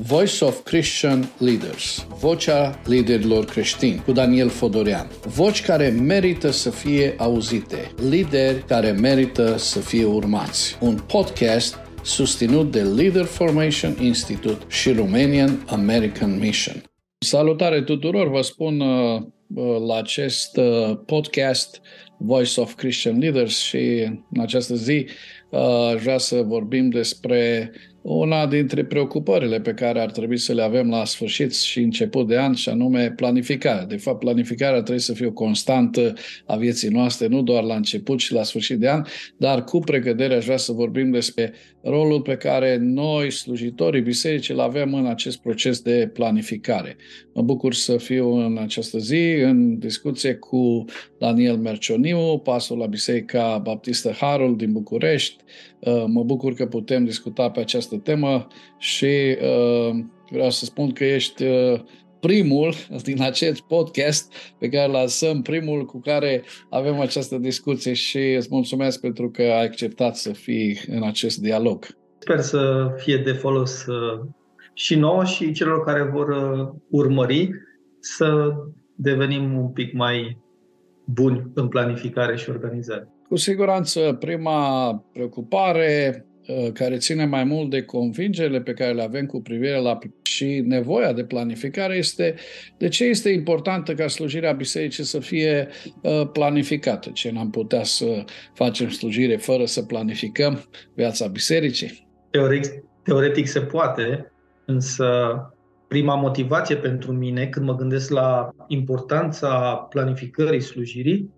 Voice of Christian Leaders, vocea liderilor creștini, cu Daniel Fodorian. Voci care merită să fie auzite, lideri care merită să fie urmați. Un podcast susținut de Leader Formation Institute și Romanian American Mission. Salutare tuturor, vă spun uh, uh, la acest uh, podcast Voice of Christian Leaders și în această zi aș vrea să vorbim despre una dintre preocupările pe care ar trebui să le avem la sfârșit și început de an, și anume planificarea. De fapt, planificarea trebuie să fie o constantă a vieții noastre, nu doar la început și la sfârșit de an, dar cu pregădere aș vrea să vorbim despre rolul pe care noi, slujitorii bisericii, îl avem în acest proces de planificare. Mă bucur să fiu în această zi în discuție cu Daniel Mercioniu, pastor la Biserica Baptistă Harul din București. Uh, mă bucur că putem discuta pe această temă și uh, vreau să spun că ești uh, primul din acest podcast pe care lansăm, primul cu care avem această discuție și îți mulțumesc pentru că ai acceptat să fii în acest dialog. Sper să fie de folos și nouă și celor care vor urmări să devenim un pic mai buni în planificare și organizare. Cu siguranță, prima preocupare uh, care ține mai mult de convingerile pe care le avem cu privire la și nevoia de planificare este de ce este importantă ca slujirea bisericii să fie uh, planificată. Ce n-am putea să facem slujire fără să planificăm viața bisericii? Teoretic, teoretic se poate, însă prima motivație pentru mine când mă gândesc la importanța planificării slujirii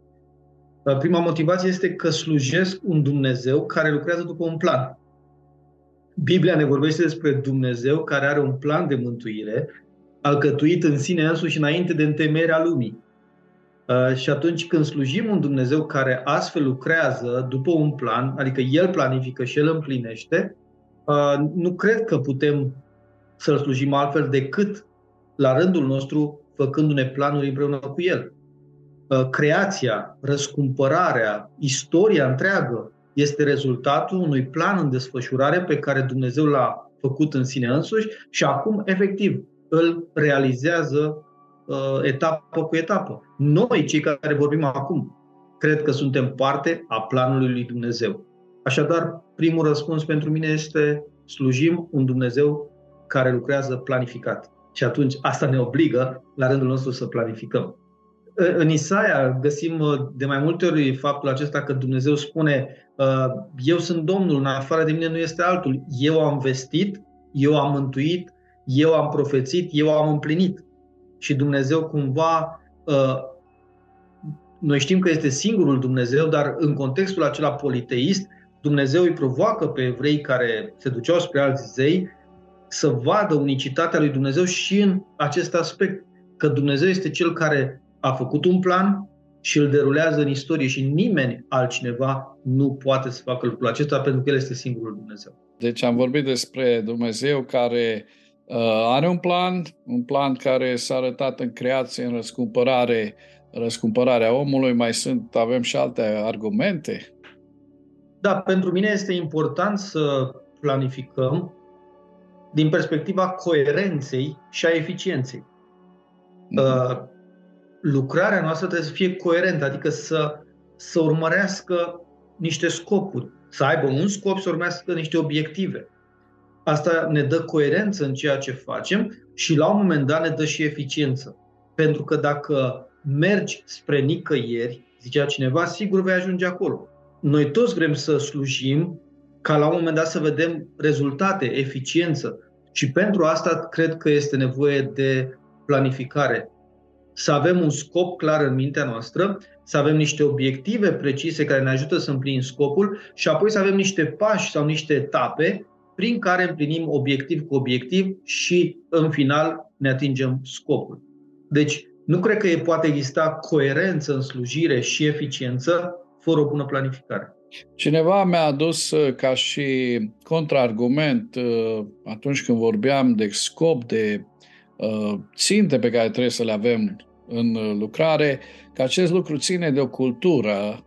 Prima motivație este că slujesc un Dumnezeu care lucrează după un plan. Biblia ne vorbește despre Dumnezeu care are un plan de mântuire, alcătuit în sine însuși înainte de întemeierea lumii. Uh, și atunci când slujim un Dumnezeu care astfel lucrează după un plan, adică El planifică și El împlinește, uh, nu cred că putem să-L slujim altfel decât la rândul nostru făcându-ne planuri împreună cu El. Uh, creația, răscumpărarea, istoria întreagă este rezultatul unui plan în desfășurare pe care Dumnezeu l-a făcut în sine însuși și acum, efectiv, îl realizează uh, etapă cu etapă. Noi, cei care vorbim acum, cred că suntem parte a planului lui Dumnezeu. Așadar, primul răspuns pentru mine este slujim un Dumnezeu care lucrează planificat. Și atunci asta ne obligă, la rândul nostru, să planificăm. În Isaia găsim uh, de mai multe ori faptul acesta că Dumnezeu spune uh, eu sunt Domnul, în afară de mine nu este altul. Eu am vestit, eu am mântuit, eu am profețit, eu am împlinit. Și Dumnezeu cumva, uh, noi știm că este singurul Dumnezeu, dar în contextul acela politeist, Dumnezeu îi provoacă pe evrei care se duceau spre alți zei să vadă unicitatea lui Dumnezeu și în acest aspect, că Dumnezeu este cel care a făcut un plan și îl derulează în istorie și nimeni altcineva nu poate să facă lucrul acesta pentru că El este singurul Dumnezeu. Deci am vorbit despre Dumnezeu care uh, are un plan, un plan care s-a arătat în creație, în răscumpărare, răscumpărarea omului. Mai sunt, avem și alte argumente? Da, pentru mine este important să planificăm din perspectiva coerenței și a eficienței. Mm-hmm. Uh, lucrarea noastră trebuie să fie coerentă, adică să, să urmărească niște scopuri, să aibă un scop, să urmească niște obiective. Asta ne dă coerență în ceea ce facem și la un moment dat ne dă și eficiență. Pentru că dacă mergi spre nicăieri, zicea cineva, sigur vei ajunge acolo. Noi toți vrem să slujim ca la un moment dat să vedem rezultate, eficiență. Și pentru asta cred că este nevoie de planificare să avem un scop clar în mintea noastră, să avem niște obiective precise care ne ajută să împlinim scopul și apoi să avem niște pași sau niște etape prin care împlinim obiectiv cu obiectiv și în final ne atingem scopul. Deci, nu cred că poate exista coerență în slujire și eficiență fără o bună planificare. Cineva mi-a adus uh, ca și contraargument uh, atunci când vorbeam de scop, de uh, ținte pe care trebuie să le avem în lucrare, că acest lucru ține de o cultură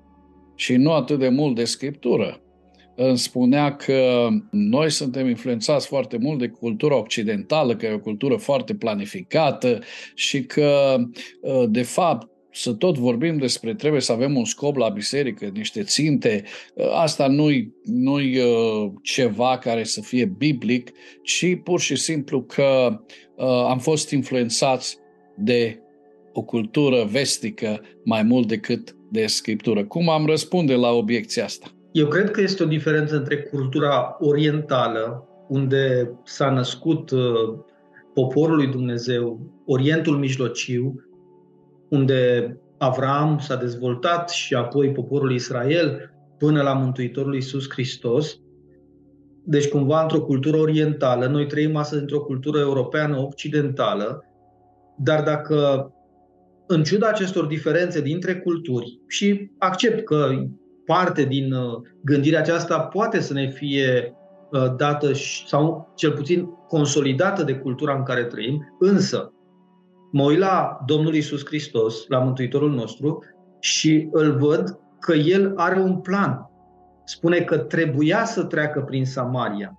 și nu atât de mult de scriptură. îmi spunea că noi suntem influențați foarte mult de cultura occidentală, că e o cultură foarte planificată și că, uh, de fapt, să tot vorbim despre trebuie să avem un scop la biserică, niște ținte, uh, asta nu-i, nu-i uh, ceva care să fie biblic, ci pur și simplu că am fost influențați de o cultură vestică mai mult decât de scriptură. Cum am răspunde la obiecția asta? Eu cred că este o diferență între cultura orientală, unde s-a născut uh, poporul lui Dumnezeu, Orientul Mijlociu, unde Avram s-a dezvoltat și apoi poporul Israel până la Mântuitorul Iisus Hristos. Deci cumva într-o cultură orientală, noi trăim astăzi într-o cultură europeană occidentală, dar dacă în ciuda acestor diferențe dintre culturi și accept că parte din uh, gândirea aceasta poate să ne fie uh, dată sau cel puțin consolidată de cultura în care trăim, însă mă uit la Domnul Isus Hristos, la Mântuitorul nostru și îl văd că El are un plan. Spune că trebuia să treacă prin Samaria.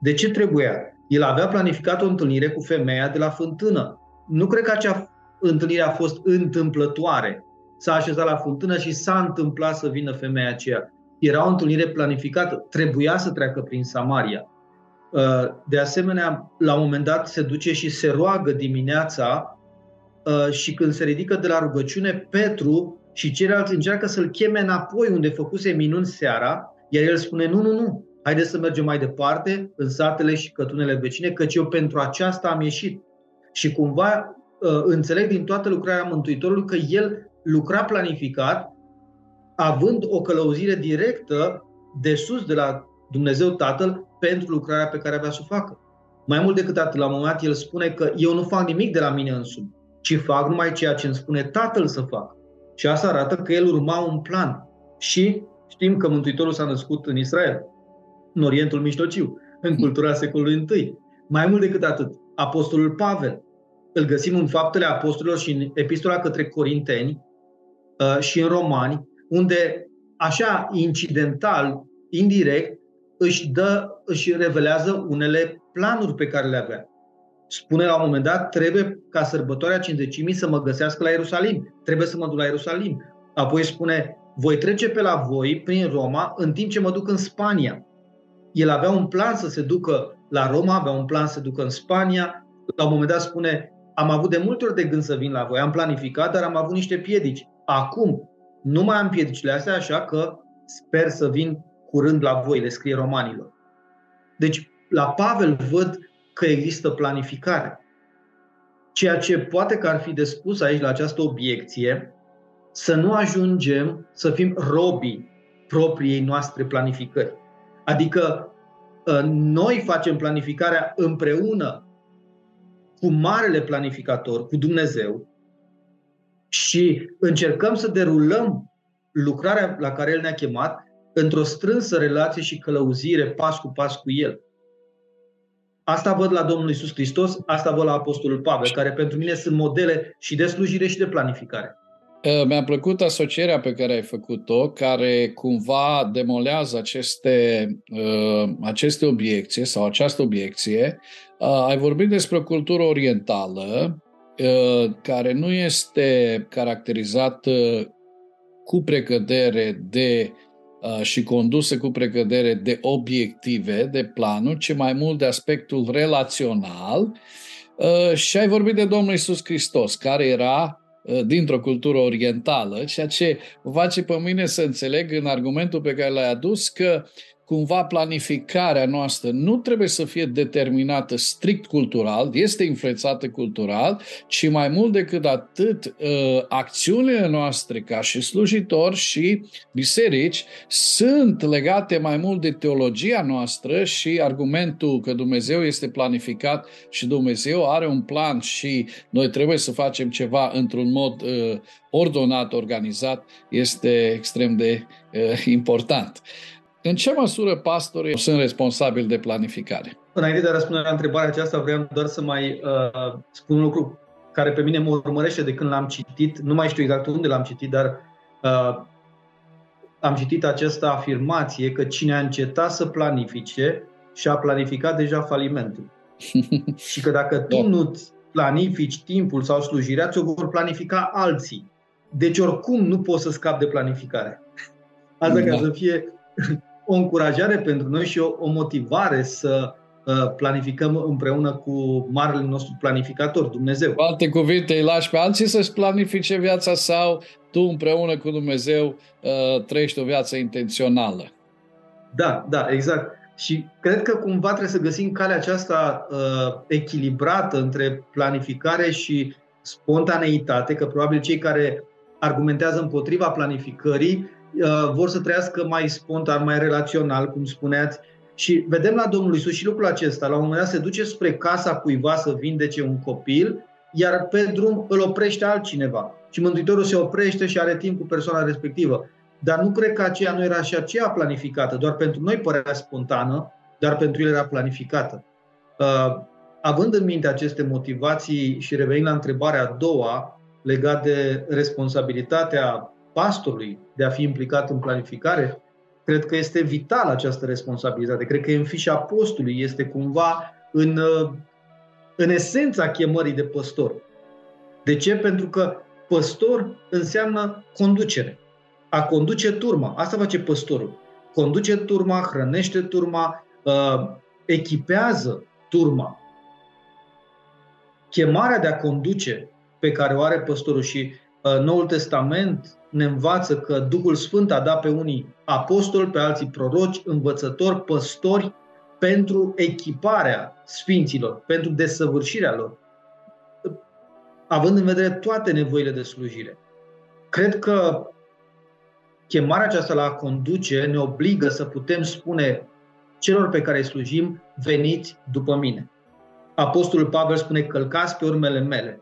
De ce trebuia? El avea planificat o întâlnire cu femeia de la fântână. Nu cred că acea întâlnire a fost întâmplătoare s-a așezat la fântână și s-a întâmplat să vină femeia aceea. Era o întâlnire planificată, trebuia să treacă prin Samaria. Uh, de asemenea, la un moment dat se duce și se roagă dimineața uh, și când se ridică de la rugăciune, Petru și ceilalți încearcă să-l cheme înapoi unde făcuse minuni seara, iar el spune, nu, nu, nu, haideți să mergem mai departe în satele și cătunele vecine, căci eu pentru aceasta am ieșit. Și cumva uh, înțeleg din toată lucrarea Mântuitorului că el lucra planificat, având o călăuzire directă de sus de la Dumnezeu Tatăl pentru lucrarea pe care avea să o facă. Mai mult decât atât, la un moment dat, el spune că eu nu fac nimic de la mine însumi, ci fac numai ceea ce îmi spune Tatăl să fac. Și asta arată că el urma un plan. Și știm că Mântuitorul s-a născut în Israel, în Orientul Mijlociu, în cultura secolului I. Mai mult decât atât, Apostolul Pavel, îl găsim în Faptele Apostolilor și în Epistola către Corinteni, Uh, și în romani, unde așa incidental, indirect, își dă, își revelează unele planuri pe care le avea. Spune la un moment dat, trebuie ca sărbătoarea cinzecimii să mă găsească la Ierusalim. Trebuie să mă duc la Ierusalim. Apoi spune, voi trece pe la voi prin Roma în timp ce mă duc în Spania. El avea un plan să se ducă la Roma, avea un plan să se ducă în Spania. La un moment dat spune, am avut de multe ori de gând să vin la voi, am planificat, dar am avut niște piedici. Acum nu mai am piedicile astea, așa că sper să vin curând la voi, le scrie romanilor. Deci, la Pavel văd că există planificare. Ceea ce poate că ar fi de spus aici la această obiecție, să nu ajungem să fim robii propriei noastre planificări. Adică ă, noi facem planificarea împreună cu marele planificator, cu Dumnezeu, și încercăm să derulăm lucrarea la care El ne-a chemat într-o strânsă relație și călăuzire pas cu pas cu El. Asta văd la Domnul Isus Hristos, asta văd la Apostolul Pavel, care pentru mine sunt modele și de slujire și de planificare. Mi-a plăcut asocierea pe care ai făcut-o, care cumva demolează aceste, uh, aceste obiecții sau această obiecție. Uh, ai vorbit despre o cultură orientală Uh, care nu este caracterizată cu precădere de uh, și condusă cu precădere de obiective, de planuri, ci mai mult de aspectul relațional. Uh, și ai vorbit de Domnul Isus Hristos, care era dintr-o cultură orientală, ceea ce face pe mine să înțeleg în argumentul pe care l-ai adus că cumva planificarea noastră nu trebuie să fie determinată strict cultural, este influențată cultural, ci mai mult decât atât, uh, acțiunile noastre ca și slujitori și biserici sunt legate mai mult de teologia noastră și argumentul că Dumnezeu este planificat și Dumnezeu are un plan și noi trebuie să facem ceva într-un mod uh, ordonat, organizat, este extrem de uh, important. În ce măsură pastorii sunt responsabili de planificare? Înainte de a răspunde la întrebarea aceasta, vreau doar să mai uh, spun un lucru care pe mine mă urmărește de când l-am citit. Nu mai știu exact unde l-am citit, dar uh, am citit această afirmație că cine a încetat să planifice și-a planificat deja falimentul. și că dacă tu da. nu planifici timpul sau slujirea, ți-o vor planifica alții. Deci oricum nu poți să scapi de planificare. Asta da. ca să fie o încurajare pentru noi și o, o motivare să uh, planificăm împreună cu marele nostru planificator, Dumnezeu. Cu alte cuvinte, îi lași pe alții să-și planifice viața sau tu împreună cu Dumnezeu uh, trăiești o viață intențională. Da, da, exact. Și cred că cumva trebuie să găsim calea aceasta uh, echilibrată între planificare și spontaneitate, că probabil cei care argumentează împotriva planificării uh, vor să trăiască mai spontan, mai relațional, cum spuneați. Și vedem la Domnul Isus și lucrul acesta. La un moment dat se duce spre casa cuiva să vindece un copil, iar pe drum îl oprește altcineva. Și Mântuitorul se oprește și are timp cu persoana respectivă. Dar nu cred că aceea nu era și aceea planificată. Doar pentru noi părea spontană, dar pentru el era planificată. Uh, având în minte aceste motivații și revenind la întrebarea a doua, legat de responsabilitatea pastorului de a fi implicat în planificare, cred că este vitală această responsabilitate. Cred că în fișa apostolului este cumva în, uh, în esența chemării de păstor. De ce? Pentru că păstor înseamnă conducere a conduce turma. Asta face păstorul. Conduce turma, hrănește turma, uh, echipează turma. Chemarea de a conduce pe care o are păstorul și uh, Noul Testament ne învață că Duhul Sfânt a dat pe unii apostoli, pe alții proroci, învățători, păstori pentru echiparea sfinților, pentru desăvârșirea lor, având în vedere toate nevoile de slujire. Cred că chemarea aceasta la a conduce ne obligă să putem spune celor pe care îi slujim, veniți după mine. Apostolul Pavel spune, călcați pe urmele mele,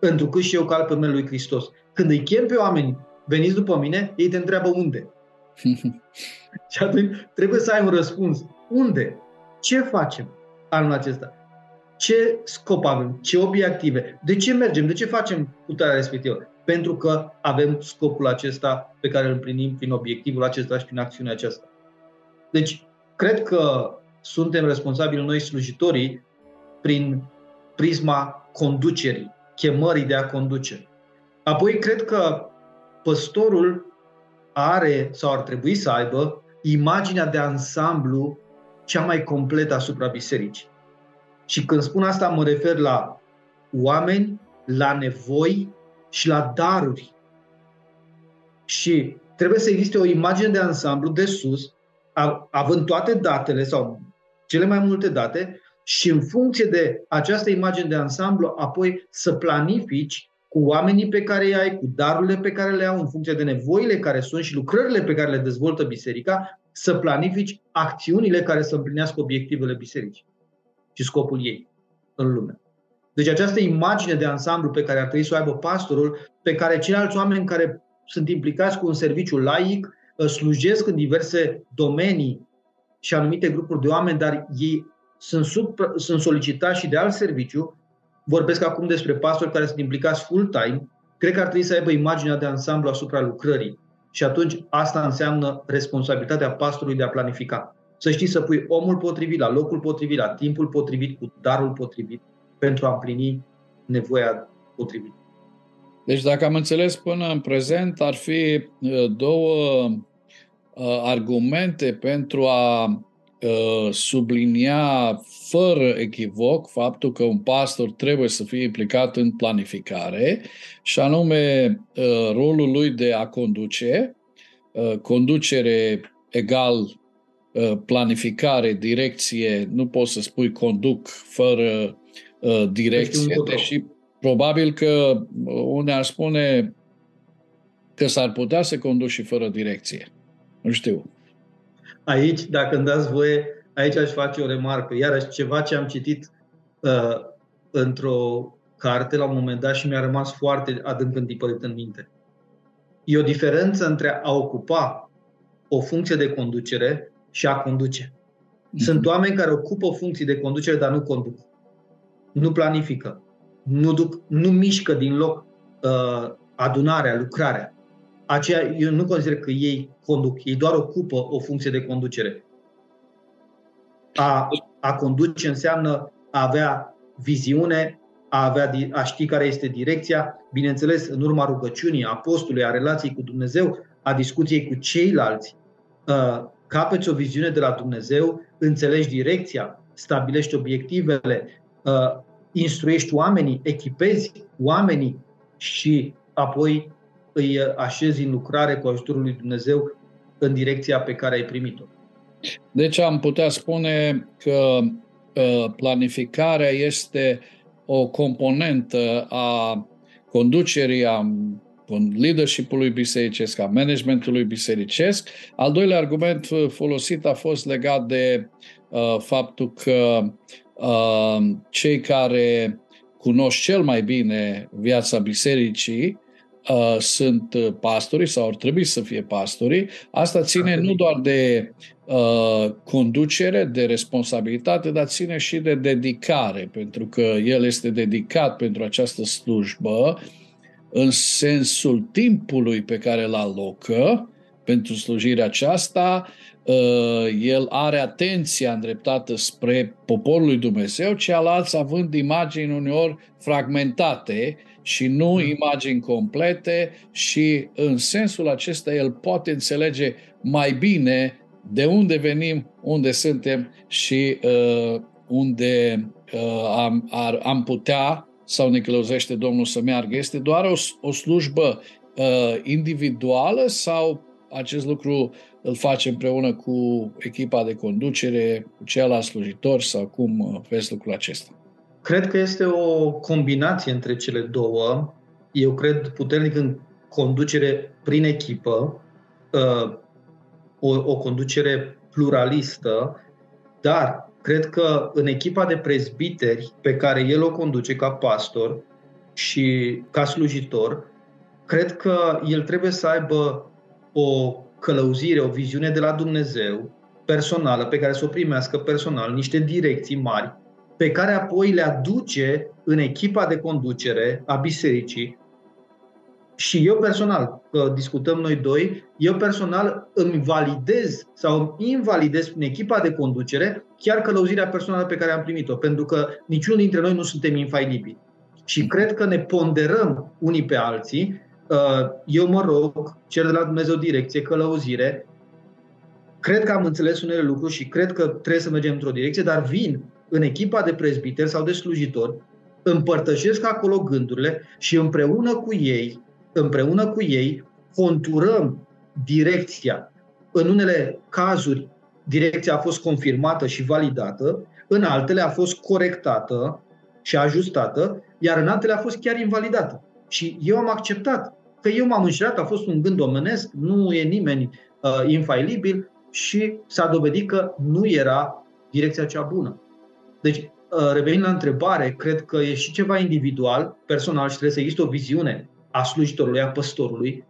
întrucât și eu calc pe urmele lui Hristos. Când îi chem pe oameni, veniți după mine, ei te întreabă unde. și atunci trebuie să ai un răspuns. Unde? Ce facem anul acesta? Ce scop avem? Ce obiective? De ce mergem? De ce facem putarea respectivă? pentru că avem scopul acesta pe care îl împlinim prin obiectivul acesta și prin acțiunea aceasta. Deci, cred că suntem responsabili noi slujitorii prin prisma conducerii, chemării de a conduce. Apoi, cred că păstorul are sau ar trebui să aibă imaginea de ansamblu cea mai completă asupra bisericii. Și când spun asta, mă refer la oameni, la nevoi, și la daruri. Și trebuie să existe o imagine de ansamblu de sus, având toate datele sau cele mai multe date și în funcție de această imagine de ansamblu, apoi să planifici cu oamenii pe care îi ai, cu darurile pe care le au, în funcție de nevoile care sunt și lucrările pe care le dezvoltă biserica, să planifici acțiunile care să împlinească obiectivele bisericii și scopul ei în lume. Deci această imagine de ansamblu pe care ar trebui să o aibă pastorul, pe care ceilalți oameni care sunt implicați cu un serviciu laic, uh, slujesc în diverse domenii și anumite grupuri de oameni, dar ei sunt, sub, sunt solicitați și de alt serviciu. Vorbesc acum despre pastori care sunt implicați full-time. Cred că ar trebui să aibă imaginea de ansamblu asupra lucrării. Și atunci asta înseamnă responsabilitatea pastorului de a planifica. Să știi să pui omul potrivit la locul potrivit, la timpul potrivit, cu darul potrivit pentru a împlini nevoia potrivită. Deci, dacă am înțeles până în prezent, ar fi uh, două uh, argumente pentru a uh, sublinia fără echivoc faptul că un pastor trebuie să fie implicat în planificare și anume rolul lui de a conduce, conducere egal planificare, direcție, nu poți să spui conduc fără uh, direcție, deși probabil că unii ar spune că s-ar putea să conduci și fără direcție. Nu știu. Aici, dacă îmi dați voie, aici aș face o remarcă. Iarăși, ceva ce am citit uh, într-o carte la un moment dat și mi-a rămas foarte adânc întipărit în minte. E o diferență între a ocupa o funcție de conducere și a conduce. Sunt mhm. oameni care ocupă funcții de conducere, dar nu conduc nu planifică, nu, duc, nu mișcă din loc uh, adunarea, lucrarea. Aceea, eu nu consider că ei conduc, ei doar ocupă o funcție de conducere. A, a conduce înseamnă a avea viziune, a, avea, a ști care este direcția, bineînțeles, în urma rugăciunii, a postului, a relației cu Dumnezeu, a discuției cu ceilalți, uh, capeți o viziune de la Dumnezeu, înțelegi direcția, stabilești obiectivele, uh, instruiești oamenii, echipezi oamenii și apoi îi așezi în lucrare cu ajutorul lui Dumnezeu în direcția pe care ai primit-o. Deci am putea spune că uh, planificarea este o componentă a conducerii, a leadership-ului bisericesc, a managementului bisericesc. Al doilea argument folosit a fost legat de uh, faptul că uh, cei care cunosc cel mai bine viața bisericii uh, sunt pastorii sau ar trebui să fie pastorii. Asta ține nu doar de uh, conducere, de responsabilitate, dar ține și de dedicare, pentru că el este dedicat pentru această slujbă în sensul timpului pe care îl alocă pentru slujirea aceasta, uh, el are atenția îndreptată spre poporul lui Dumnezeu, ceilalți având imagini uneori fragmentate și nu mm. imagini complete și în sensul acesta el poate înțelege mai bine de unde venim, unde suntem și uh, unde uh, am, ar, am putea sau ne călăuzește Domnul să meargă. Este doar o, o slujbă uh, individuală sau acest lucru îl face împreună cu echipa de conducere, cu ceilalți slujitori sau cum uh, vezi lucrul acesta? Cred că este o combinație între cele două. Eu cred puternic în conducere prin echipă, uh, o, o conducere pluralistă, dar cred că în echipa de prezbiteri pe care el o conduce ca pastor și ca slujitor, cred că el trebuie să aibă o călăuzire, o viziune de la Dumnezeu personală, pe care să o primească personal, niște direcții mari, pe care apoi le aduce în echipa de conducere a bisericii. Și eu personal, că discutăm noi doi, eu personal îmi validez sau îmi invalidez prin echipa de conducere chiar călăuzirea personală pe care am primit-o, pentru că niciunul dintre noi nu suntem infailibili. Și cred că ne ponderăm unii pe alții Uh, eu mă rog, cer de la Dumnezeu direcție, călăuzire, cred că am înțeles unele lucruri și cred că trebuie să mergem într-o direcție, dar vin în echipa de prezbiteri sau de slujitori, împărtășesc acolo gândurile și împreună cu ei, împreună cu ei, conturăm direcția. În unele cazuri, direcția a fost confirmată și validată, în altele a fost corectată și ajustată, iar în altele a fost chiar invalidată. Și eu am acceptat că eu m-am înșelat, a fost un gând omenesc, nu e nimeni uh, infailibil și s-a dovedit că nu era direcția cea bună. Deci, uh, revenind la întrebare, cred că e și ceva individual, personal și trebuie să există o viziune a slujitorului, a păstorului,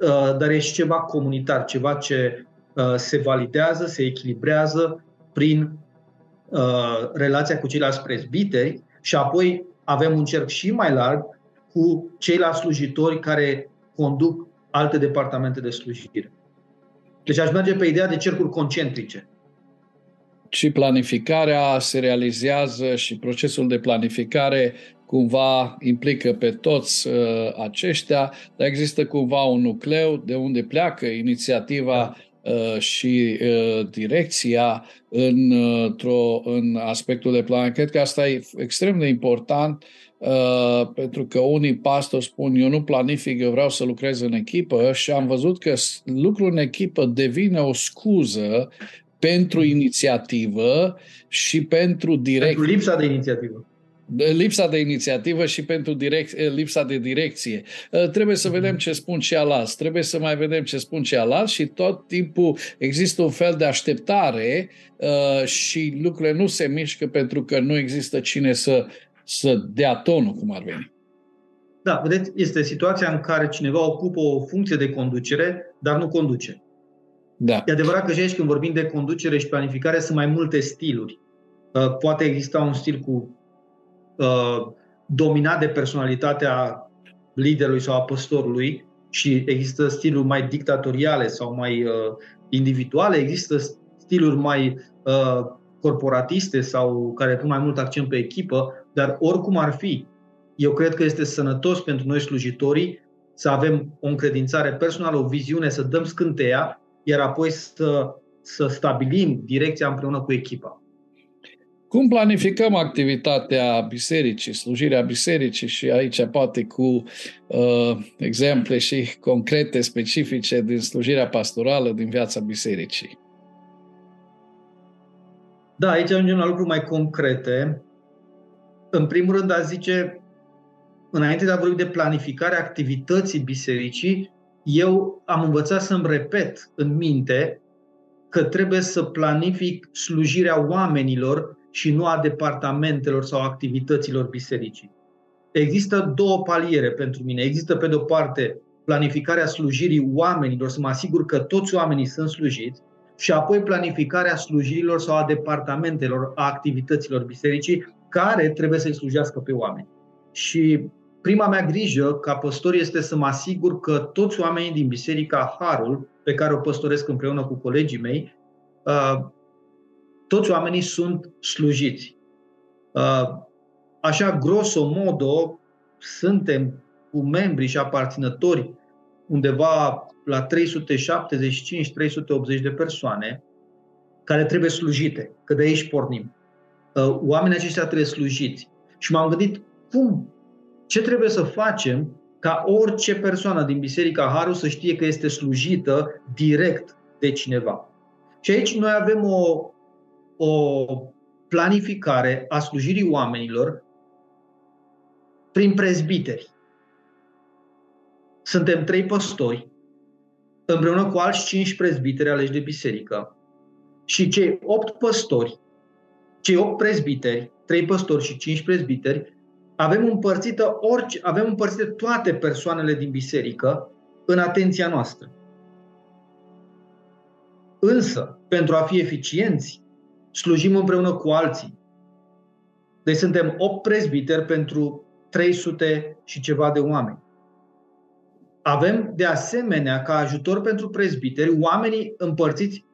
uh, dar e și ceva comunitar, ceva ce uh, se validează, se echilibrează prin uh, relația cu ceilalți prezbiteri și apoi avem un cerc și mai larg cu ceilalți slujitori care conduc alte departamente de slujire. Deci aș merge pe ideea de cercuri concentrice. Și planificarea se realizează și procesul de planificare cumva implică pe toți uh, aceștia, dar există cumva un nucleu de unde pleacă inițiativa uh, și uh, direcția în, uh, în aspectul de plan. Cred că asta e extrem de important Uh, pentru că unii pastori spun eu nu planific, eu vreau să lucrez în echipă și am văzut că lucrul în echipă devine o scuză pentru inițiativă și pentru direcție. Pentru lipsa de inițiativă. Lipsa de inițiativă și pentru direc- eh, lipsa de direcție. Uh, trebuie să vedem ce spun ceilalți, trebuie să mai vedem ce spun ceilalți și tot timpul există un fel de așteptare uh, și lucrurile nu se mișcă pentru că nu există cine să să dea tonul, cum ar veni. Da, vedeți, este situația în care cineva ocupă o funcție de conducere, dar nu conduce. Da. E adevărat că și aici când vorbim de conducere și planificare sunt mai multe stiluri. Uh, poate exista un stil cu uh, dominat de personalitatea liderului sau a păstorului, și există stiluri mai dictatoriale sau mai uh, individuale, există stiluri mai uh, corporatiste sau care pun mai mult accent pe echipă, dar oricum ar fi, eu cred că este sănătos pentru noi slujitorii să avem o încredințare personală, o viziune, să dăm scânteia, iar apoi să, să stabilim direcția împreună cu echipa. Cum planificăm activitatea bisericii, slujirea bisericii și aici poate cu uh, exemple și concrete, specifice din slujirea pastorală din viața bisericii? Da, aici ajungem la lucruri mai concrete. În primul rând, a zice, înainte de a vorbi de planificarea activității bisericii, eu am învățat să-mi repet în minte că trebuie să planific slujirea oamenilor și nu a departamentelor sau activităților bisericii. Există două paliere pentru mine. Există, pe de-o parte, planificarea slujirii oamenilor, să mă asigur că toți oamenii sunt slujiți, și apoi planificarea slujirilor sau a departamentelor, a activităților bisericii, care trebuie să-i slujească pe oameni. Și prima mea grijă ca păstor este să mă asigur că toți oamenii din Biserica Harul, pe care o păstoresc împreună cu colegii mei, uh, toți oamenii sunt slujiți. Uh, așa, grosomodo, suntem cu membri și aparținători undeva la 375-380 de persoane care trebuie slujite, că de aici pornim. Uh, oamenii aceștia trebuie slujiți. Și m-am gândit, cum, ce trebuie să facem ca orice persoană din Biserica Harul să știe că este slujită direct de cineva. Și aici noi avem o, o planificare a slujirii oamenilor prin prezbiteri. Suntem trei păstori, împreună cu alți cinci prezbiteri aleși de biserică. Și cei opt păstori, cei opt prezbiteri, trei păstori și cinci prezbiteri, avem împărțită orice, avem împărțite toate persoanele din biserică în atenția noastră. Însă, pentru a fi eficienți, slujim împreună cu alții. Deci suntem 8 prezbiteri pentru 300 și ceva de oameni. Avem, de asemenea, ca ajutor pentru prezbiteri, oamenii împărțiți,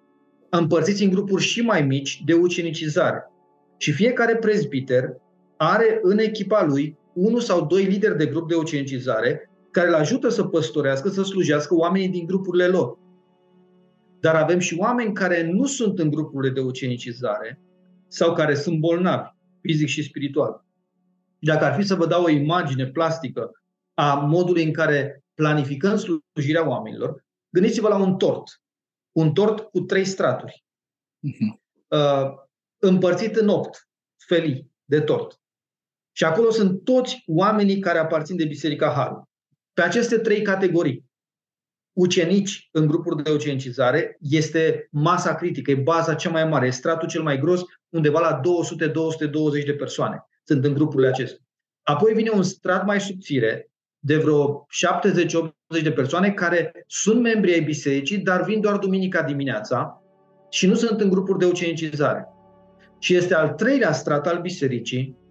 împărțiți în grupuri și mai mici de ucenicizare. Și fiecare prezbiter are în echipa lui unul sau doi lideri de grup de ucenicizare care îl ajută să păstorească, să slujească oamenii din grupurile lor. Dar avem și oameni care nu sunt în grupurile de ucenicizare sau care sunt bolnavi, fizic și spiritual. Dacă ar fi să vă dau o imagine plastică a modului în care planificăm slujirea oamenilor, gândiți-vă la un tort. Un tort cu trei straturi. Uh-huh. Uh, împărțit în opt felii de tort. Și acolo sunt toți oamenii care aparțin de Biserica Harul. Pe aceste trei categorii, ucenici în grupuri de ucenicizare, este masa critică, e baza cea mai mare, e stratul cel mai gros, undeva la 200-220 de persoane sunt în grupurile acestea. Apoi vine un strat mai subțire, de vreo 70-80 de persoane care sunt membri ai bisericii, dar vin doar duminica dimineața și nu sunt în grupuri de ucenicizare. Și este al treilea strat al bisericii,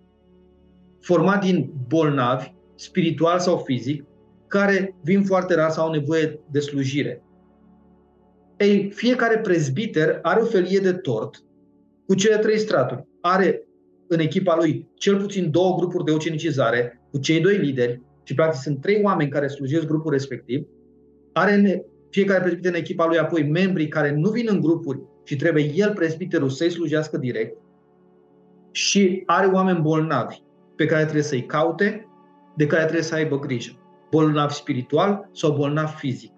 format din bolnavi, spiritual sau fizic, care vin foarte rar sau au nevoie de slujire. Ei, fiecare prezbiter are o felie de tort cu cele trei straturi. Are în echipa lui cel puțin două grupuri de ucenicizare cu cei doi lideri, și practic sunt trei oameni care slujesc grupul respectiv, are fiecare prezbiter în echipa lui apoi membrii care nu vin în grupuri și trebuie el, prezbiterul, să-i slujească direct și are oameni bolnavi pe care trebuie să-i caute, de care trebuie să aibă grijă. Bolnav spiritual sau bolnav fizic.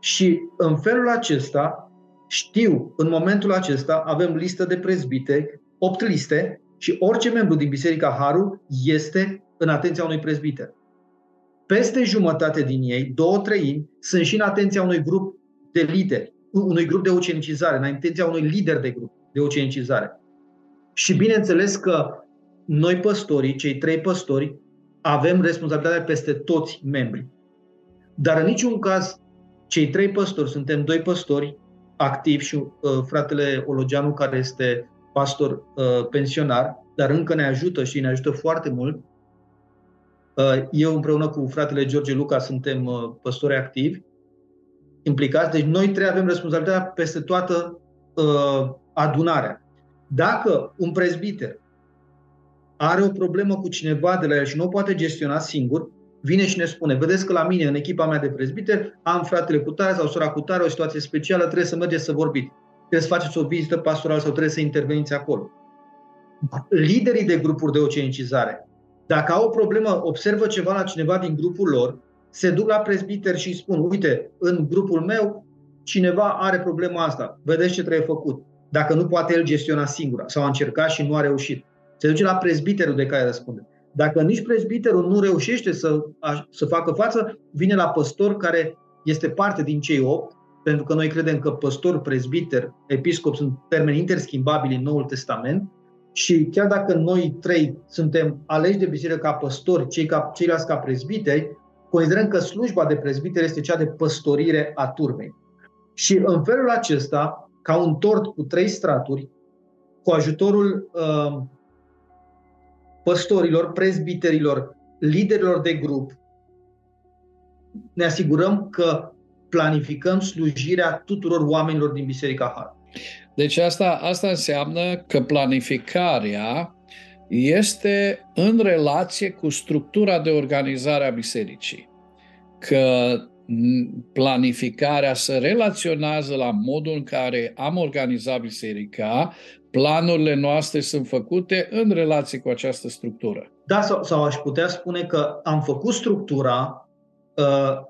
Și în felul acesta, știu, în momentul acesta avem listă de prezbiteri, opt liste, și orice membru din Biserica Haru este în atenția unui prezbiter peste jumătate din ei, două treimi, sunt și în atenția unui grup de lideri, unui grup de ucenicizare, în atenția unui lider de grup de ucenicizare. Și bineînțeles că noi păstorii, cei trei păstori, avem responsabilitatea peste toți membrii. Dar în niciun caz, cei trei păstori, suntem doi păstori activi și uh, fratele Ologeanu, care este pastor uh, pensionar, dar încă ne ajută și ne ajută foarte mult, Uh, eu împreună cu fratele George Luca suntem uh, păstori activi, implicați, deci noi trei avem responsabilitatea peste toată uh, adunarea. Dacă un prezbiter are o problemă cu cineva de la el și nu o poate gestiona singur, vine și ne spune, vedeți că la mine, în echipa mea de prezbiter, am fratele cu tare sau sora cu tare, o situație specială, trebuie să mergeți să vorbiți. Trebuie să faceți o vizită pastorală sau trebuie să interveniți acolo. Liderii de grupuri de oceanicizare, dacă au o problemă, observă ceva la cineva din grupul lor, se duc la prezbiter și spun, uite, în grupul meu cineva are problema asta, vedeți ce trebuie făcut. Dacă nu poate el gestiona singur sau a încercat și nu a reușit. Se duce la prezbiterul de care răspunde. Dacă nici prezbiterul nu reușește să, să facă față, vine la păstor care este parte din cei opt, pentru că noi credem că păstor, prezbiter, episcop sunt termeni interschimbabili în Noul Testament și chiar dacă noi trei suntem aleși de biserică ca păstori, cei ca, ceilalți ca prezbiteri, considerăm că slujba de prezbiter este cea de păstorire a turmei. Și în felul acesta, ca un tort cu trei straturi, cu ajutorul uh, păstorilor, prezbiterilor, liderilor de grup, ne asigurăm că planificăm slujirea tuturor oamenilor din Biserica Har. Deci asta, asta înseamnă că planificarea este în relație cu structura de organizare a bisericii. Că planificarea se relaționează la modul în care am organizat biserica, planurile noastre sunt făcute în relație cu această structură. Da, sau, sau aș putea spune că am făcut structura uh,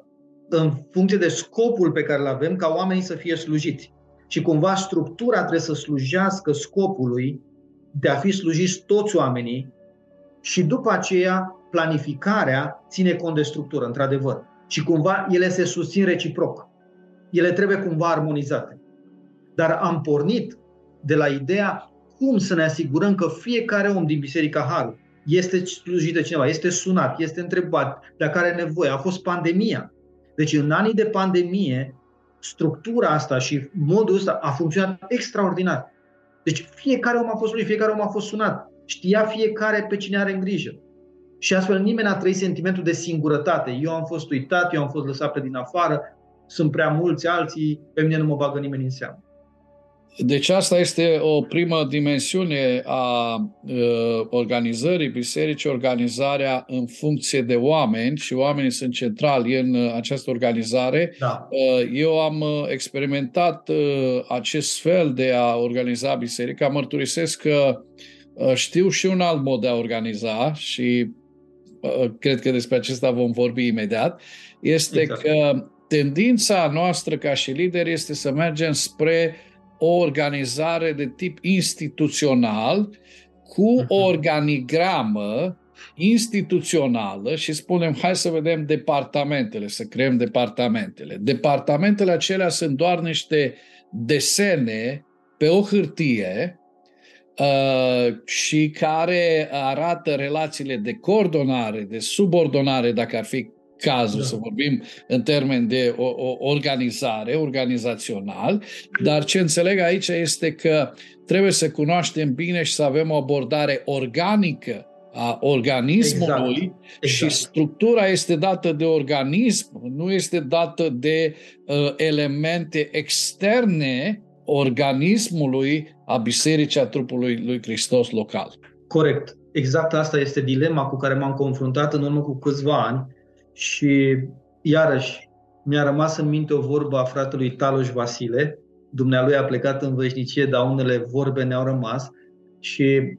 în funcție de scopul pe care îl avem ca oamenii să fie slujiți. Și cumva structura trebuie să slujească scopului de a fi slujiți toți oamenii și după aceea planificarea ține cont de structură, într-adevăr. Și cumva ele se susțin reciproc. Ele trebuie cumva armonizate. Dar am pornit de la ideea cum să ne asigurăm că fiecare om din Biserica Harul este slujit de cineva, este sunat, este întrebat dacă are nevoie. A fost pandemia. Deci în anii de pandemie, structura asta și modul ăsta a funcționat extraordinar. Deci fiecare om a fost lui, fiecare om a fost sunat. Știa fiecare pe cine are în grijă. Și astfel nimeni n-a trăit sentimentul de singurătate. Eu am fost uitat, eu am fost lăsat pe din afară, sunt prea mulți alții, pe mine nu mă bagă nimeni în seamă. Deci asta este o primă dimensiune a uh, organizării bisericii, organizarea în funcție de oameni și oamenii sunt centrali în uh, această organizare. Da. Uh, eu am uh, experimentat uh, acest fel de a organiza biserica. Mărturisesc că uh, știu și un alt mod de a organiza și uh, cred că despre acesta vom vorbi imediat. Este exact. că tendința noastră ca și lideri este să mergem spre o organizare de tip instituțional cu o mhm. organigramă instituțională și spunem, hai să vedem departamentele, să creăm departamentele. Departamentele acelea sunt doar niște desene pe o hârtie uh, și care arată relațiile de coordonare, de subordonare, dacă ar fi cazul, da. să vorbim în termen de o, o organizare, organizațional, dar ce înțeleg aici este că trebuie să cunoaștem bine și să avem o abordare organică a organismului exact. Exact. și structura este dată de organism, nu este dată de uh, elemente externe organismului a bisericii a trupului lui Hristos local. Corect. Exact asta este dilema cu care m-am confruntat în urmă cu câțiva ani și iarăși mi-a rămas în minte o vorbă a fratelui Taloș Vasile, dumnealui a plecat în veșnicie, dar unele vorbe ne-au rămas și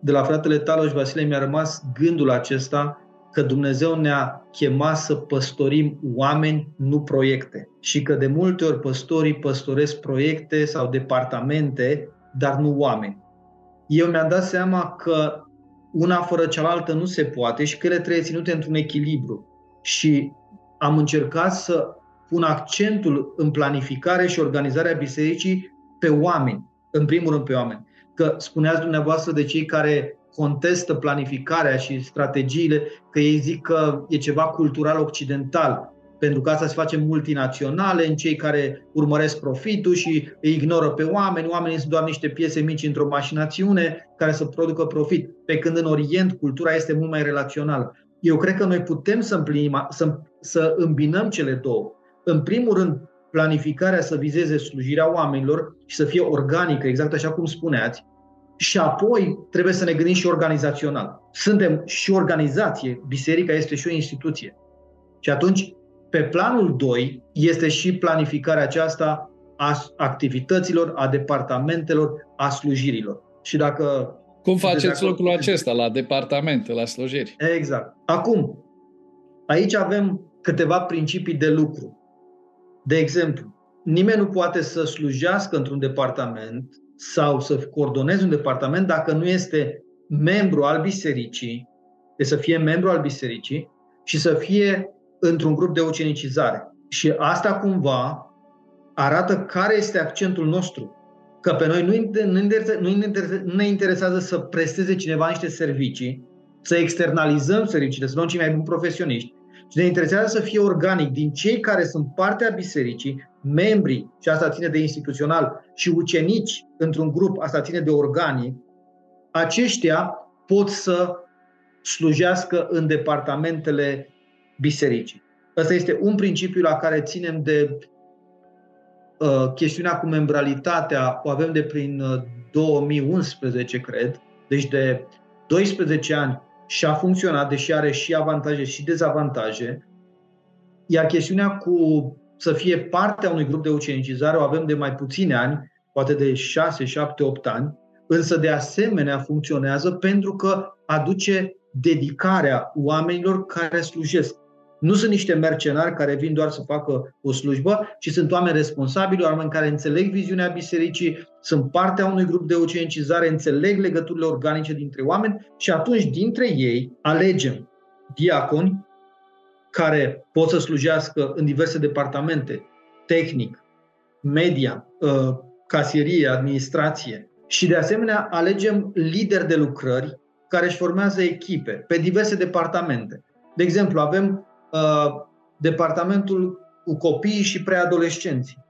de la fratele Taloș Vasile mi-a rămas gândul acesta că Dumnezeu ne-a chemat să păstorim oameni, nu proiecte. Și că de multe ori păstorii păstoresc proiecte sau departamente, dar nu oameni. Eu mi-am dat seama că una fără cealaltă nu se poate și că ele trebuie ținute într-un echilibru și am încercat să pun accentul în planificare și organizarea bisericii pe oameni, în primul rând pe oameni. Că spuneați dumneavoastră de cei care contestă planificarea și strategiile, că ei zic că e ceva cultural occidental, pentru că asta se face multinaționale, în cei care urmăresc profitul și îi ignoră pe oameni. Oamenii sunt doar niște piese mici într-o mașinațiune care să producă profit. Pe când în Orient cultura este mult mai relațională. Eu cred că noi putem să, împlinim, să, să îmbinăm cele două. În primul rând, planificarea să vizeze slujirea oamenilor și să fie organică, exact așa cum spuneați, și apoi trebuie să ne gândim și organizațional. Suntem și organizație, biserica este și o instituție. Și atunci, pe planul 2, este și planificarea aceasta a activităților, a departamentelor, a slujirilor. Și dacă cum faceți lucrul acesta la departamente, la slujiri? Exact. Acum, aici avem câteva principii de lucru. De exemplu, nimeni nu poate să slujească într-un departament sau să coordoneze un departament dacă nu este membru al bisericii, de să fie membru al bisericii și să fie într-un grup de ucenicizare. Și asta cumva arată care este accentul nostru. Că pe noi nu, nu ne interesează să presteze cineva niște servicii, să externalizăm serviciile, să luăm cei mai buni profesioniști, și ne interesează să fie organic din cei care sunt parte a bisericii, membrii, și asta ține de instituțional, și ucenici într-un grup, asta ține de organic, aceștia pot să slujească în departamentele bisericii. Ăsta este un principiu la care ținem de uh, chestiunea cu membralitatea, o avem de prin uh, 2011, cred, deci de 12 ani și a funcționat, deși are și avantaje și dezavantaje. Iar chestiunea cu să fie parte a unui grup de ucenicizare o avem de mai puține ani, poate de 6, 7, 8 ani, însă de asemenea funcționează pentru că aduce dedicarea oamenilor care slujesc. Nu sunt niște mercenari care vin doar să facă o slujbă, ci sunt oameni responsabili, oameni care înțeleg viziunea bisericii, sunt parte a unui grup de ucenicizare, înțeleg legăturile organice dintre oameni și atunci dintre ei alegem diaconi care pot să slujească în diverse departamente, tehnic, media, ă, casierie, administrație și de asemenea alegem lideri de lucrări care își formează echipe pe diverse departamente. De exemplu, avem uh, departamentul cu copiii și preadolescenții.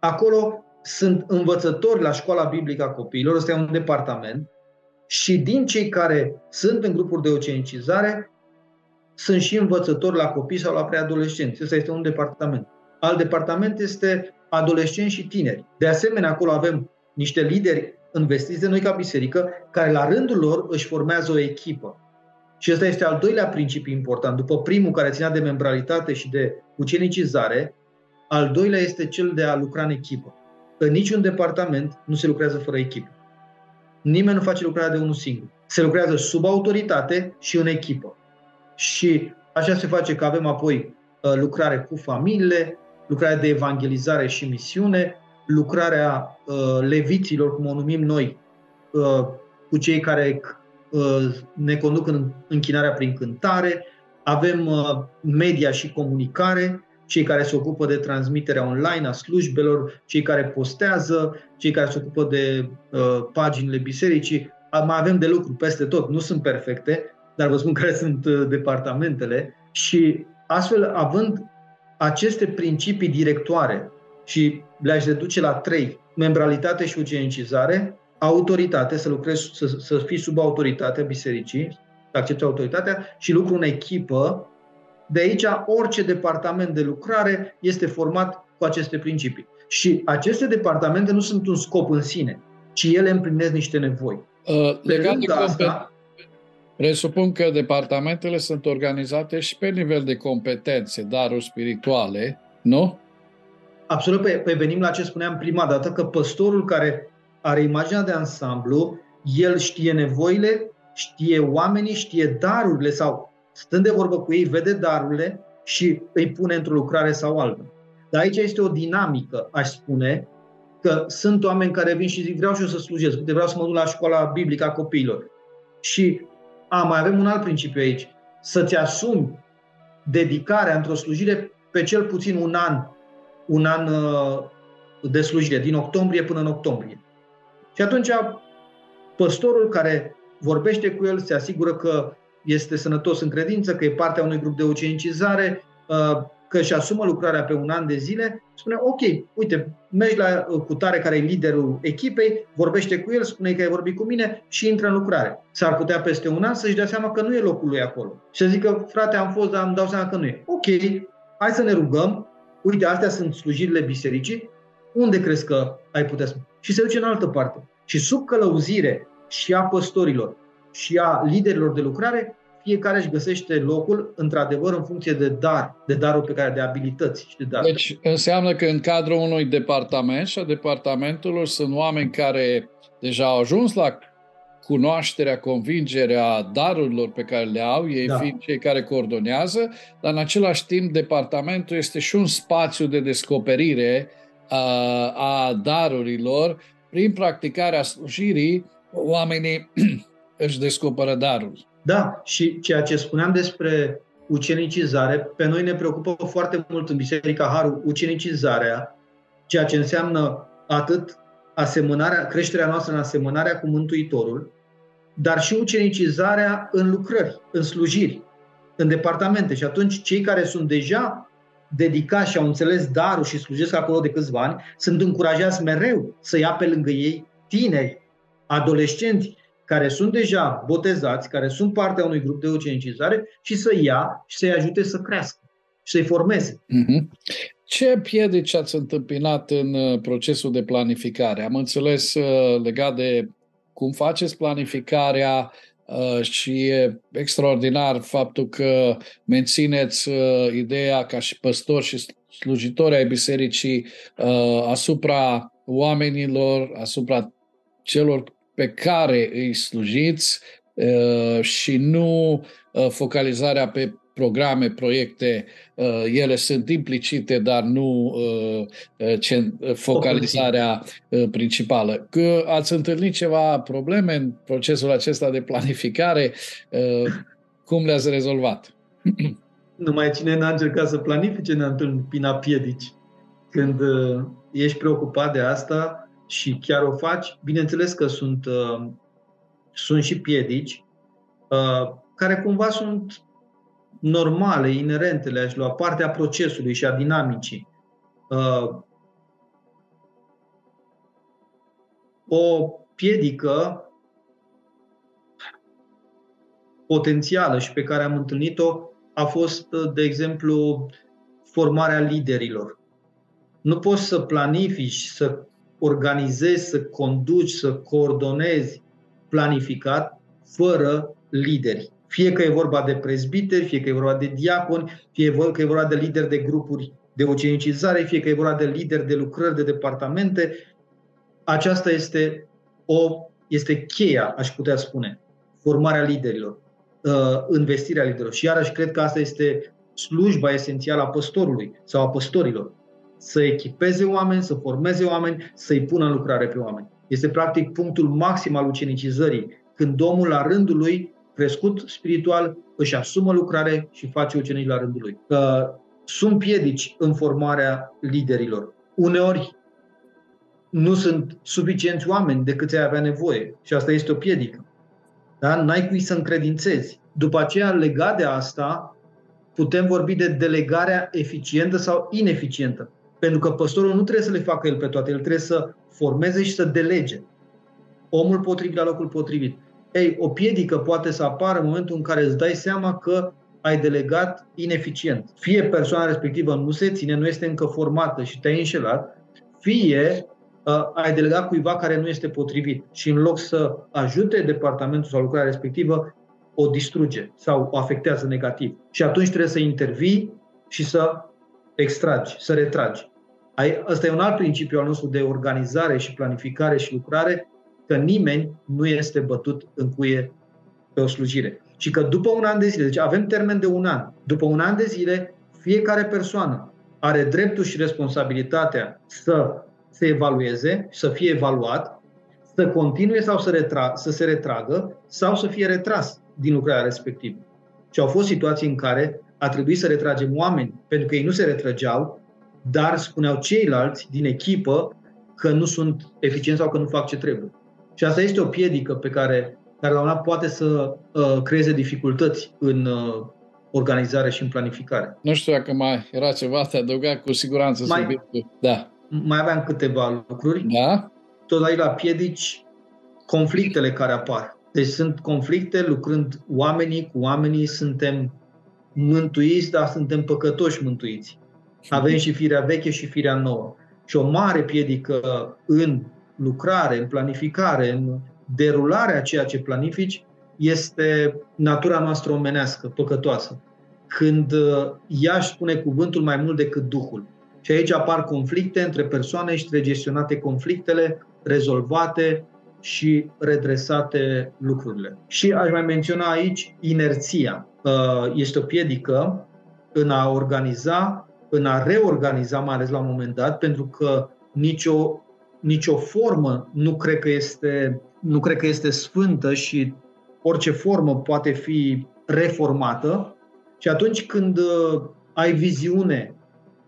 Acolo sunt învățători la școala biblică a copiilor, ăsta e un departament, și din cei care sunt în grupuri de ucenicizare, sunt și învățători la copii sau la preadolescenți. Ăsta este un departament. Alt departament este adolescenți și tineri. De asemenea, acolo avem niște lideri investiți de noi ca biserică, care la rândul lor își formează o echipă. Și ăsta este al doilea principiu important. După primul, care ținea de membralitate și de ucenicizare, al doilea este cel de a lucra în echipă. În niciun departament nu se lucrează fără echipă. Nimeni nu face lucrarea de unul singur. Se lucrează sub autoritate și în echipă. Și așa se face că avem apoi uh, lucrare cu familiile, lucrarea de evangelizare și misiune, lucrarea uh, leviților, cum o numim noi, uh, cu cei care Uh, ne conduc în închinarea prin cântare, avem uh, media și comunicare, cei care se ocupă de transmiterea online a slujbelor, cei care postează, cei care se ocupă de uh, paginile bisericii. Mai avem de lucru peste tot, nu sunt perfecte, dar vă spun care sunt uh, departamentele. Și astfel, având aceste principii directoare și le-aș reduce la trei, membralitate și ucenicizare, autoritate, să lucrezi, să, să fii sub autoritatea bisericii, să accepti autoritatea și lucru în echipă. De aici, orice departament de lucrare este format cu aceste principii. Și aceste departamente nu sunt un scop în sine, ci ele împlinesc niște nevoi. Uh, legat de asta, Presupun că departamentele sunt organizate și pe nivel de competențe, daruri spirituale, nu? Absolut, pe, pe venim la ce spuneam prima dată, că păstorul care are imaginea de ansamblu, el știe nevoile, știe oamenii, știe darurile sau stând de vorbă cu ei, vede darurile și îi pune într-o lucrare sau altă. Dar aici este o dinamică, aș spune, că sunt oameni care vin și zic vreau și eu să slujesc, vreau să mă duc la școala biblică a copiilor. Și a, mai avem un alt principiu aici, să-ți asumi dedicarea într-o slujire pe cel puțin un an, un an uh, de slujire, din octombrie până în octombrie. Și atunci păstorul care vorbește cu el se asigură că este sănătos în credință, că e partea unui grup de ucenicizare, uh, că își asumă lucrarea pe un an de zile, spune, ok, uite, mergi la uh, cutare care e liderul echipei, vorbește cu el, spune că ai vorbit cu mine și intră în lucrare. S-ar putea peste un an să-și dea seama că nu e locul lui acolo. Și să zică, frate, am fost, dar îmi dau seama că nu e. Ok, hai să ne rugăm, uite, astea sunt slujirile bisericii, unde crezi că ai putea să... Și se duce în altă parte. Și sub călăuzire și a păstorilor și a liderilor de lucrare, fiecare își găsește locul, într-adevăr, în funcție de dar, de darul pe care, de abilități și de dar. Deci înseamnă că în cadrul unui departament și a departamentelor sunt oameni care deja au ajuns la cunoașterea, convingerea darurilor pe care le au, ei da. fiind cei care coordonează, dar în același timp departamentul este și un spațiu de descoperire a, a darurilor. Prin practicarea slujirii, oamenii își descoperă darul. Da, și ceea ce spuneam despre ucenicizare, pe noi ne preocupă foarte mult în Biserica Harul ucenicizarea, ceea ce înseamnă atât asemănarea, creșterea noastră în asemănarea cu Mântuitorul, dar și ucenicizarea în lucrări, în slujiri, în departamente. Și atunci cei care sunt deja dedicați și au înțeles darul și slujesc acolo de câțiva ani, sunt încurajați mereu să ia pe lângă ei tineri, adolescenți, care sunt deja botezați, care sunt partea unui grup de ucenicizare și să ia și să-i ajute să crească și să-i formeze. Mm-hmm. Ce piedici ați întâmpinat în uh, procesul de planificare? Am înțeles uh, legat de cum faceți planificarea uh, și e extraordinar faptul că mențineți ideea ca și păstori și slujitori ai bisericii asupra oamenilor, asupra celor pe care îi slujiți uh, și nu uh, focalizarea pe programe, proiecte, uh, ele sunt implicite, dar nu focalizarea principală. Că ați întâlnit ceva probleme în procesul acesta de planificare, cum le-ați rezolvat? Numai cine n-a încercat să planifice ne-a întâlnit piedici. Când ești preocupat de asta, și chiar o faci, bineînțeles că sunt, uh, sunt și piedici uh, care cumva sunt normale, inerente, le-aș lua, partea procesului și a dinamicii. Uh, o piedică potențială și pe care am întâlnit-o a fost, de exemplu, formarea liderilor. Nu poți să planifici, să organizezi, să conduci, să coordonezi planificat, fără lideri. Fie că e vorba de prezbiteri, fie că e vorba de diaconi, fie că e vorba de lideri de grupuri de ucenicizare, fie că e vorba de lideri de lucrări, de departamente. Aceasta este, o, este cheia, aș putea spune, formarea liderilor, uh, investirea liderilor. Și iarăși cred că asta este slujba esențială a păstorului sau a păstorilor să echipeze oameni, să formeze oameni, să-i pună în lucrare pe oameni. Este practic punctul maxim al ucenicizării, când omul la rândul lui, crescut spiritual, își asumă lucrare și face ucenici la rândul lui. Că sunt piedici în formarea liderilor. Uneori nu sunt suficienți oameni de câți ai avea nevoie și asta este o piedică. Da? N-ai cui să încredințezi. După aceea, legat de asta, putem vorbi de delegarea eficientă sau ineficientă. Pentru că păstorul nu trebuie să le facă el pe toate, el trebuie să formeze și să delege omul potrivit la locul potrivit. Ei, o piedică poate să apară în momentul în care îți dai seama că ai delegat ineficient. Fie persoana respectivă nu se ține, nu este încă formată și te-ai înșelat, fie uh, ai delegat cuiva care nu este potrivit și în loc să ajute departamentul sau lucrarea respectivă, o distruge sau o afectează negativ. Și atunci trebuie să intervii și să extragi, să retragi. Asta e un alt principiu al nostru de organizare și planificare și lucrare, că nimeni nu este bătut în cuie pe o slujire. Și că după un an de zile, deci avem termen de un an, după un an de zile, fiecare persoană are dreptul și responsabilitatea să se evalueze, să fie evaluat, să continue sau să, retra- să se retragă sau să fie retras din lucrarea respectivă. Și au fost situații în care a trebuit să retragem oameni, pentru că ei nu se retrăgeau, dar spuneau ceilalți din echipă că nu sunt eficienți sau că nu fac ce trebuie. Și asta este o piedică pe care, care la un poate să uh, creeze dificultăți în, uh, organizare și în planificare. Nu știu dacă mai era ceva de adăugat, cu siguranță mai, subiectul. Da. Mai aveam câteva lucruri. Da. Tot aici la piedici, conflictele care apar. Deci sunt conflicte lucrând oamenii cu oamenii, suntem mântuiți, dar suntem păcătoși mântuiți. Avem și firea veche și firea nouă. Și o mare piedică în lucrare, în planificare, în derularea ceea ce planifici, este natura noastră omenească, păcătoasă. Când uh, ea își spune cuvântul mai mult decât Duhul. Și aici apar conflicte între persoane și trebuie gestionate conflictele, rezolvate și redresate lucrurile. Și aș mai menționa aici inerția. Uh, este o piedică în a organiza, în a reorganiza, mai ales la un moment dat, pentru că nicio, nicio formă nu cred că este, nu cred că este sfântă și orice formă poate fi reformată. Și atunci când uh, ai viziune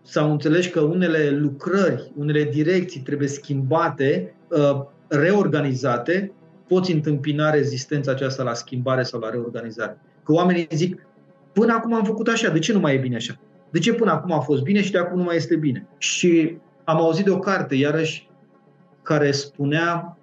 sau înțelegi că unele lucrări, unele direcții trebuie schimbate, uh, reorganizate, poți întâmpina rezistența aceasta la schimbare sau la reorganizare. Că oamenii zic, până acum am făcut așa, de ce nu mai e bine așa? De ce până acum a fost bine și de acum nu mai este bine? Și am auzit de o carte, iarăși, care spunea,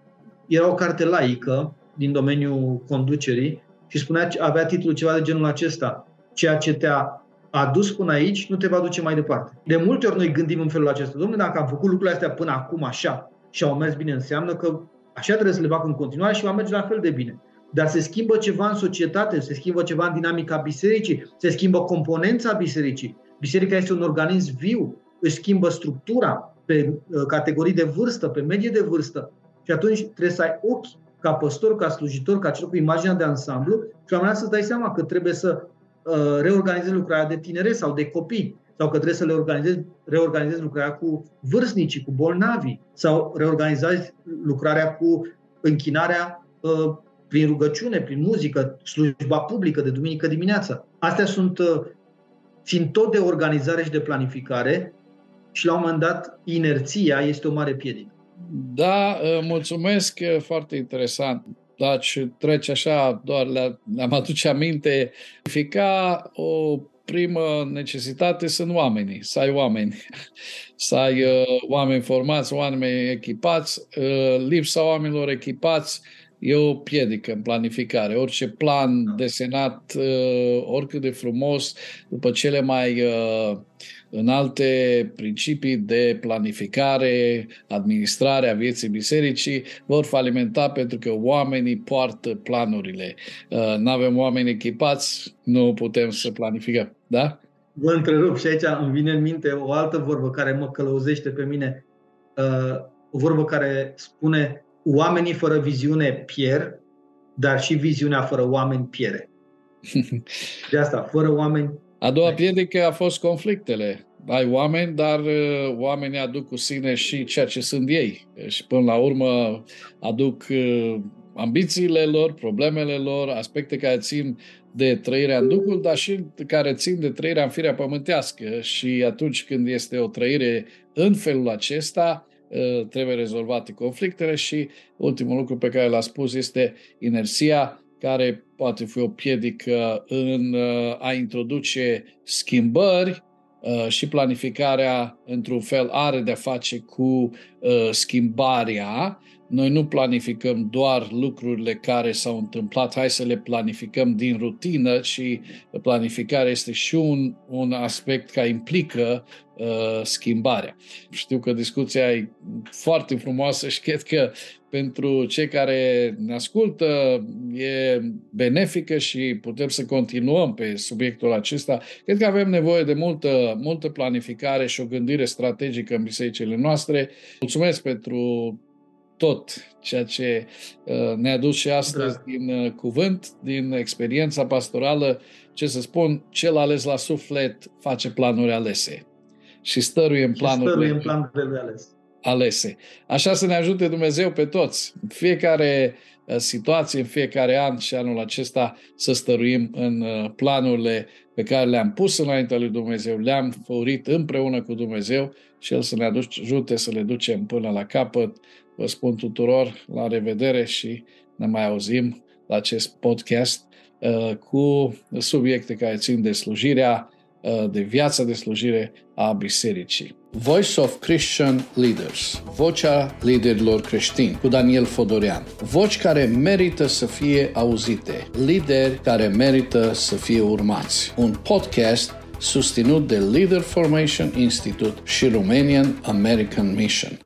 era o carte laică din domeniul conducerii și spunea, avea titlul ceva de genul acesta, ceea ce te-a adus până aici nu te va duce mai departe. De multe ori noi gândim în felul acesta, domnule, dacă am făcut lucrurile astea până acum așa și au mers bine, înseamnă că așa trebuie să le fac în continuare și va merge la fel de bine. Dar se schimbă ceva în societate, se schimbă ceva în dinamica bisericii, se schimbă componența bisericii. Biserica este un organism viu, își schimbă structura pe uh, categorii de vârstă, pe medie de vârstă. Și atunci trebuie să ai ochi ca păstor, ca slujitor, ca cel cu imaginea de ansamblu și la un să-ți dai seama că trebuie să uh, reorganizezi lucrarea de tinere sau de copii sau că trebuie să le organizezi, reorganizezi lucrarea cu vârstnicii, cu bolnavii sau reorganizezi lucrarea cu închinarea uh, prin rugăciune, prin muzică, slujba publică de duminică dimineața. Astea sunt, uh, țin tot de organizare și de planificare și la un moment dat inerția este o mare piedică. Da, uh, mulțumesc, foarte interesant. Deci trece așa, doar le-am aduce aminte, fica o primă necesitate sunt oamenii, să ai oameni, să ai uh, oameni formați, oameni echipați, uh, lipsa oamenilor echipați e o piedică în planificare. Orice plan da. desenat, uh, oricât de frumos, după cele mai uh, în alte principii de planificare, administrare a vieții bisericii vor falimenta pentru că oamenii poartă planurile. Uh, nu avem oameni echipați, nu putem să planificăm. Da? Vă întrerup și aici îmi vine în minte o altă vorbă care mă călăuzește pe mine. Uh, o vorbă care spune oamenii fără viziune pierd, dar și viziunea fără oameni pierde. De asta, fără oameni a doua piedică a fost conflictele. Ai oameni, dar uh, oamenii aduc cu sine și ceea ce sunt ei. Și până la urmă aduc uh, ambițiile lor, problemele lor, aspecte care țin de trăirea în Duhul, dar și care țin de trăirea în firea pământească. Și atunci când este o trăire în felul acesta, uh, trebuie rezolvate conflictele și ultimul lucru pe care l-a spus este inerția care poate fi o piedică în uh, a introduce schimbări uh, și planificarea, într-un fel, are de-a face cu uh, schimbarea. Noi nu planificăm doar lucrurile care s-au întâmplat, hai să le planificăm din rutină și planificarea este și un, un aspect care implică uh, schimbarea. Știu că discuția e foarte frumoasă și cred că pentru cei care ne ascultă e benefică și putem să continuăm pe subiectul acesta. Cred că avem nevoie de multă, multă planificare și o gândire strategică în bisericile noastre. Mulțumesc pentru tot ceea ce uh, ne-a dus și astăzi da. din uh, cuvânt, din experiența pastorală, ce să spun, cel ales la suflet face planuri alese și stăruie în planurile, stăruie în planurile alese alese. Așa să ne ajute Dumnezeu pe toți, în fiecare uh, situație, în fiecare an și anul acesta să stăruim în uh, planurile pe care le-am pus înaintea lui Dumnezeu, le-am făurit împreună cu Dumnezeu și El să ne ajute să le ducem până la capăt. Vă spun tuturor la revedere și ne mai auzim la acest podcast uh, cu subiecte care țin de slujirea, uh, de viața de slujire a bisericii. Voice of Christian Leaders, vocea liderilor creștini, cu Daniel Fodorian. Voci care merită să fie auzite, lideri care merită să fie urmați. Un podcast susținut de Leader Formation Institute și Romanian American Mission.